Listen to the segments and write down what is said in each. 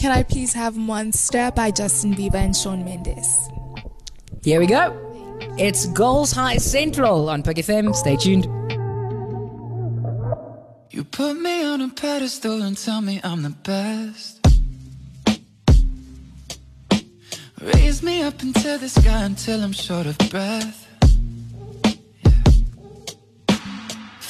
can I please have Monster by Justin Bieber and Shawn Mendes? Here we go. It's Goals High Central on PUK FM. Stay tuned. You put me on a pedestal and tell me I'm the best. Raise me up into the sky until I'm short of breath.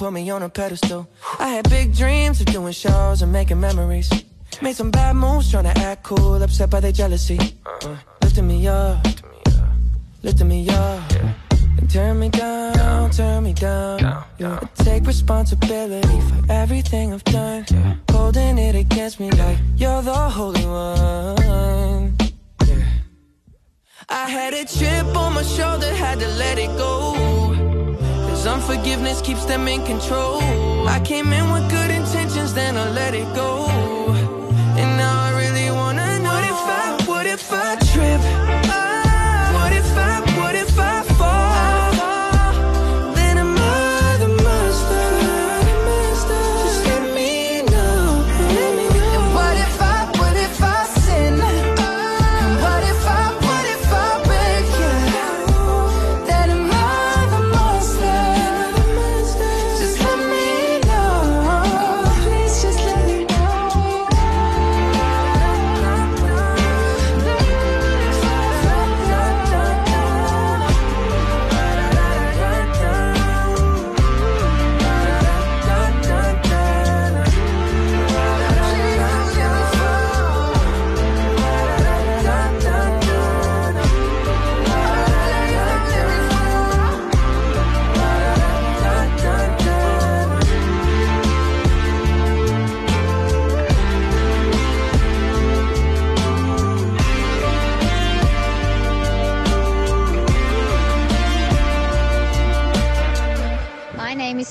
Put me on a pedestal. I had big dreams of doing shows and making memories. Made some bad moves trying to act cool, upset by their jealousy. Uh, lifting me up, lifting me up. And turn me down, turn me down. Yeah. I take responsibility for everything I've done. Holding it against me like you're the holy one. I had a chip on my shoulder, had to let it go. Cause unforgiveness keeps them in control. I came in with good intentions, then I let it go. And now I really wanna know what if I, what if I trip?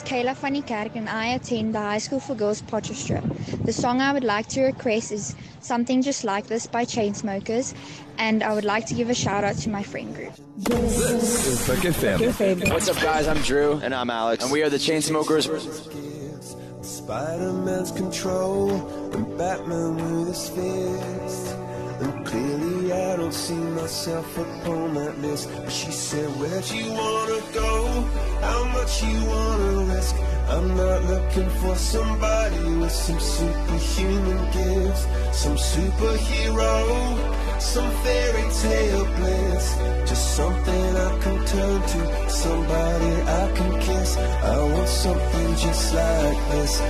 Kayla Funny Kerk and I attend the High School for Girls Potchefstroom. The song I would like to request is Something Just Like This by Chainsmokers and I would like to give a shout out to my friend group. PUK FM. What's up, guys? I'm Drew. And I'm Alex. And we are the Chainsmokers. Spider-Man's control and Batman with his fist. And clearly I don't see myself upon that list. But she said, Where'd you wanna go? How much you wanna risk? I'm not looking for somebody with some superhuman gifts, some superhero, some fairy tale bliss. Just something I can turn to, somebody I can kiss. I want something just like this.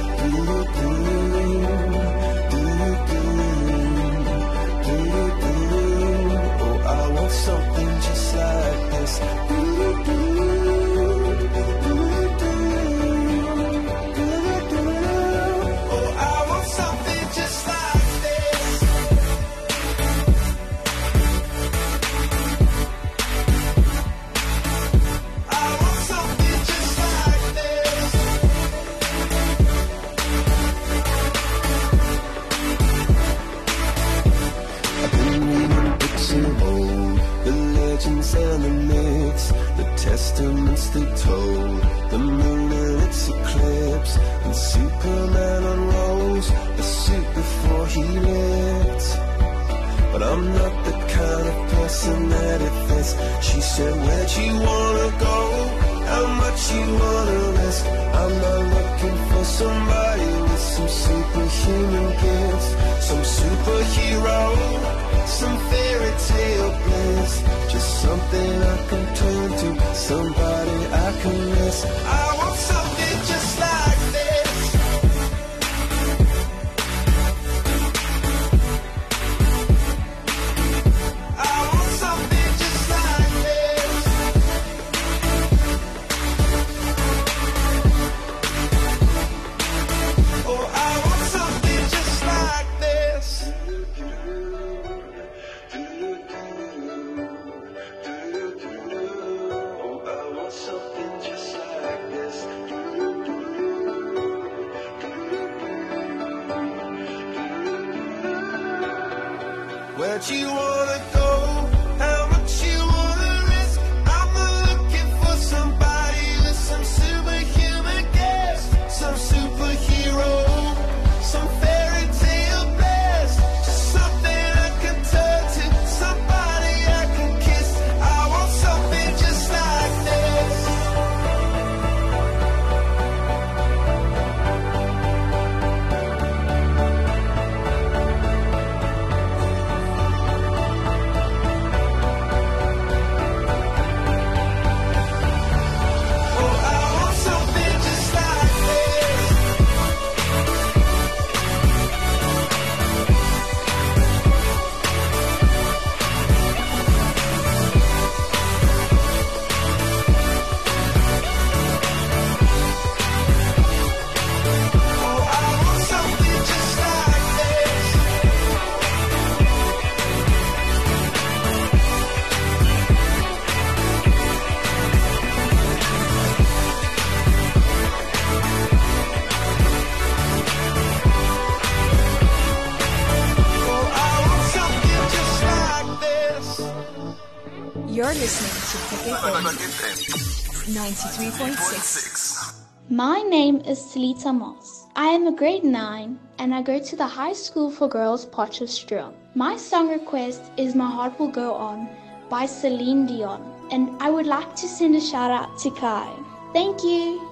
Like said, Where'd you wanna go? How much you wanna risk? I'm not looking for somebody with some superhuman gifts, some superhero, some fairy tale bliss. Just something I can turn to, somebody I can miss. I want something just like My name is Selita Moss. I am a grade 9 and I go to the High School for Girls Potchefstroom. My song request is My Heart Will Go On by Celine Dion and I would like to send a shout out to Kai. Thank you.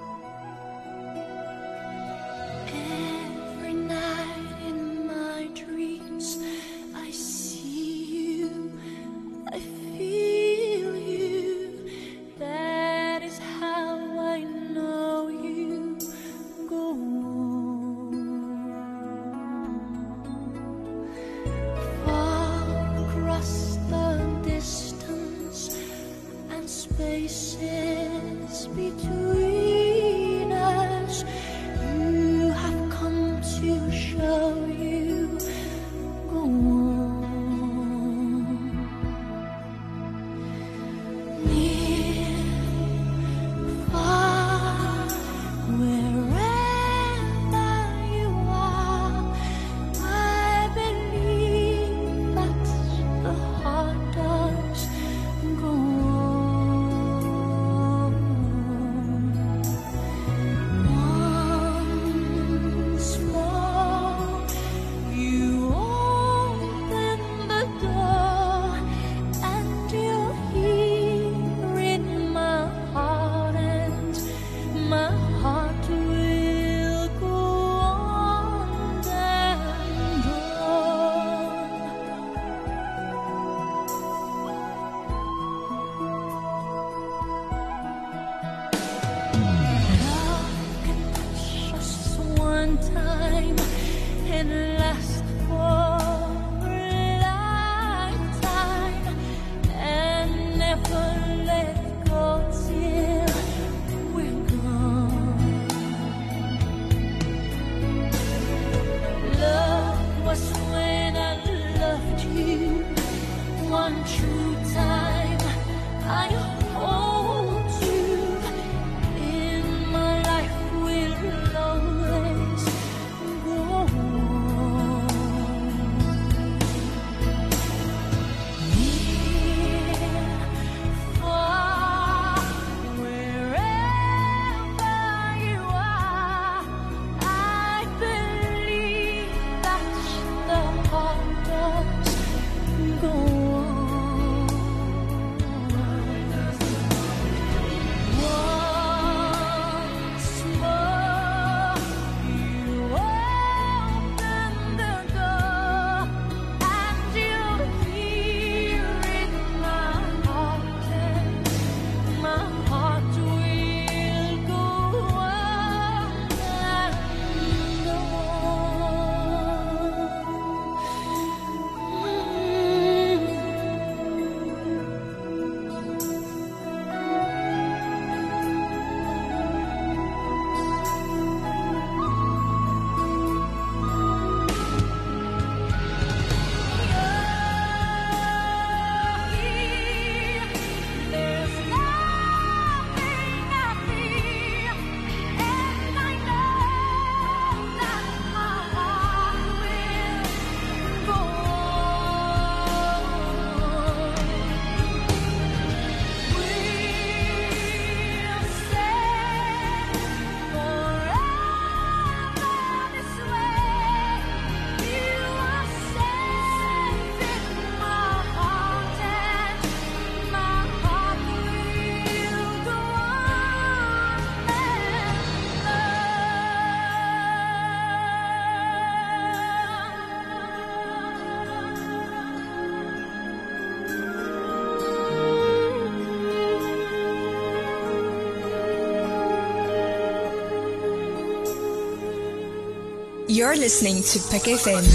You're listening to PUK FM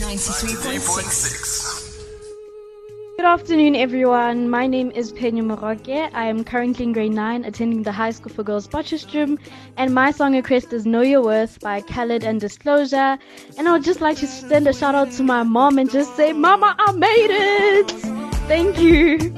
93.6. Good afternoon, everyone. My name is Penya Moroke. I am currently in grade 9 attending the High School for Girls Potchefstroom, and my song request is Know Your Worth by Khalid and Disclosure. And I would just like to send a shout out to my mom and just say, Mama, I made it! Thank you.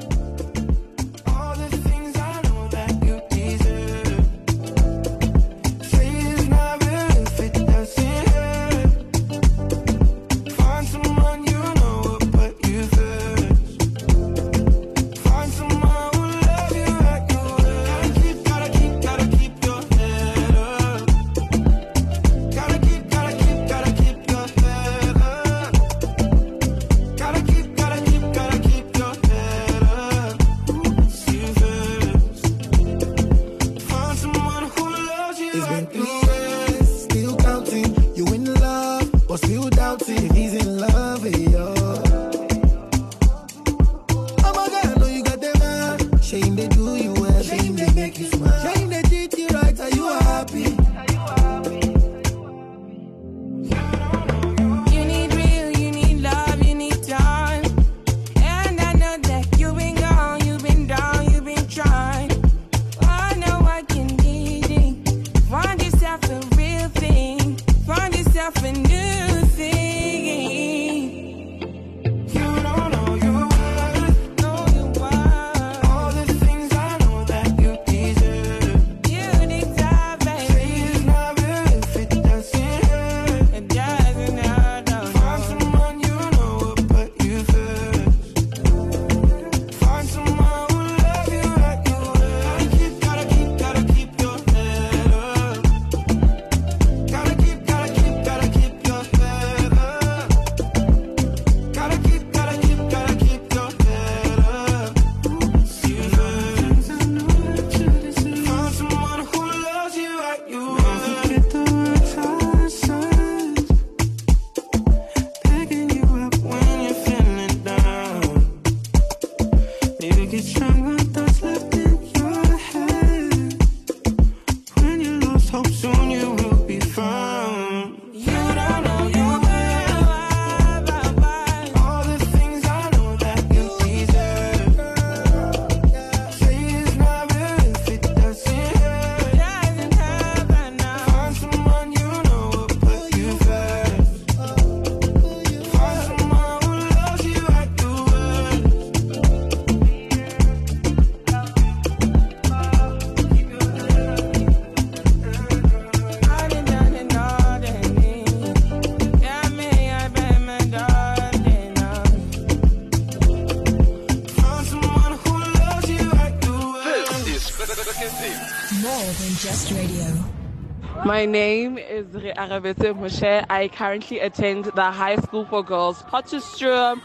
Desiree Arabete Moshe. I currently attend the High School for Girls Potchefstroom.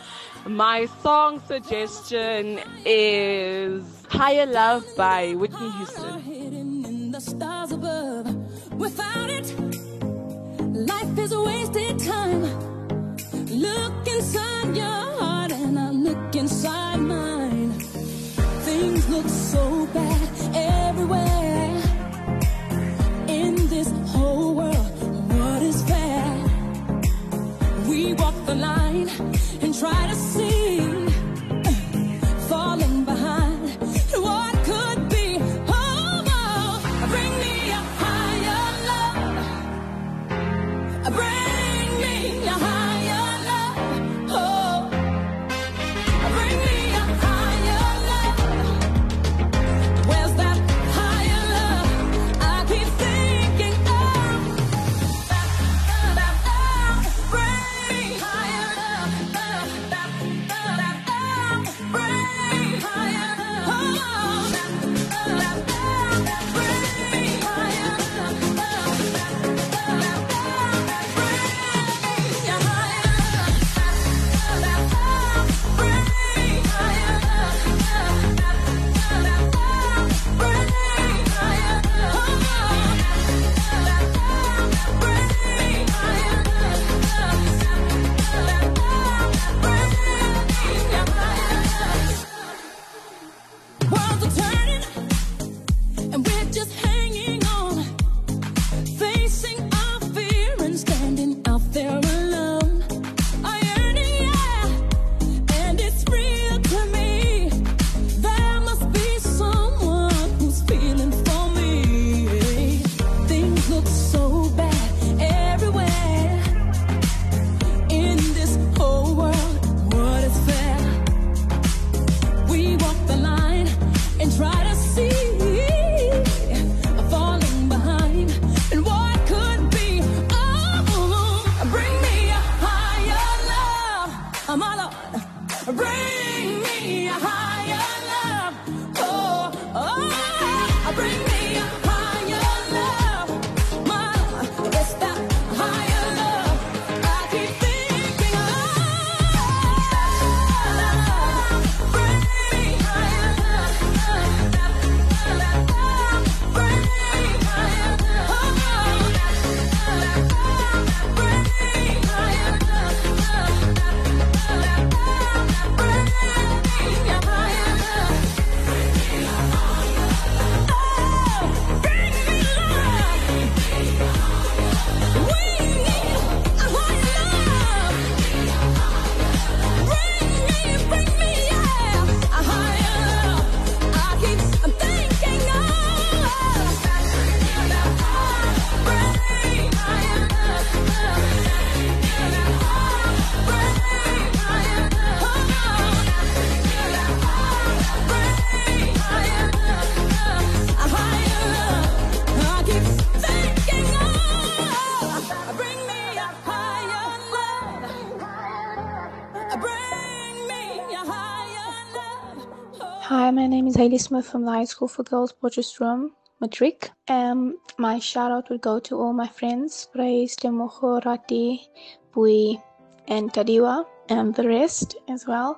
My song suggestion is Higher Love by Whitney Houston. Hidden in the stars above. Without it, life is a wasted time. Look inside your heart and I look inside mine. Things look so bad. Taylor Smith from the High School for Girls Potchefstroom, Matric. Um, my shout out would go to all my friends, Praise, Temoho, Rati, Bui, and Tadiwa, and the rest as well.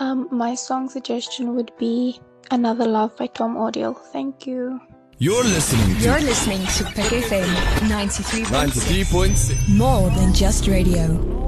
Um, my song suggestion would be Another Love by Tom Odell. Thank you. You're listening to You're listening to PUK FM 93.6. 93.6. More than just radio.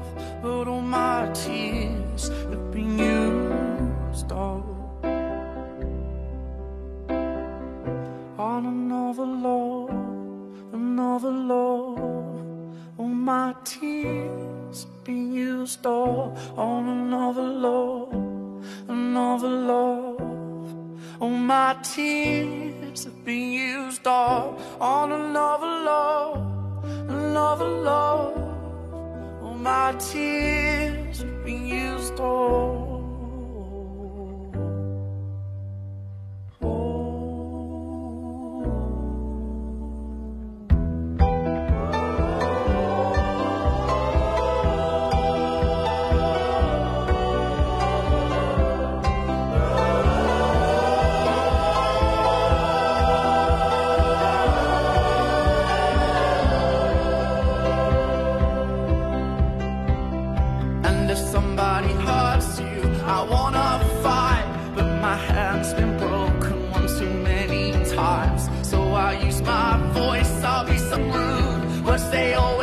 on another love, another love. All my tears been used up on another love, another love. All my tears have been used up on another love, another love. All my tears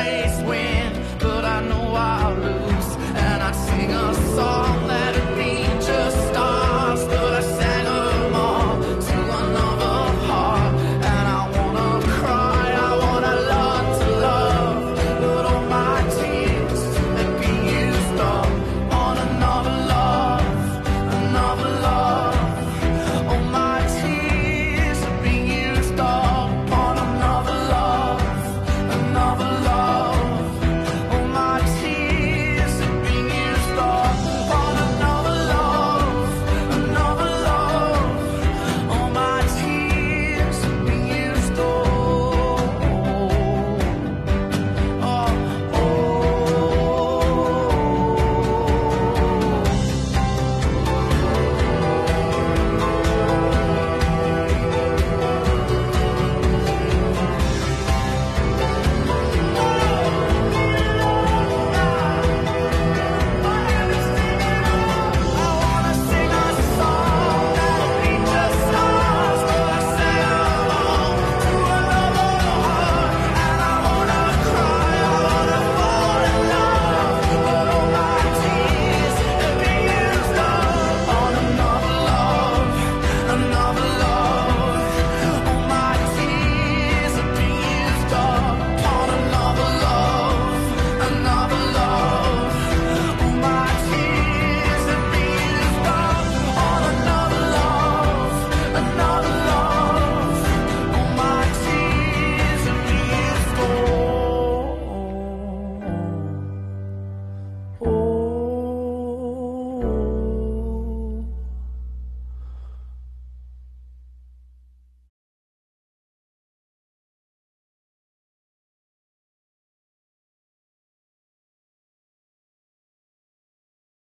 place where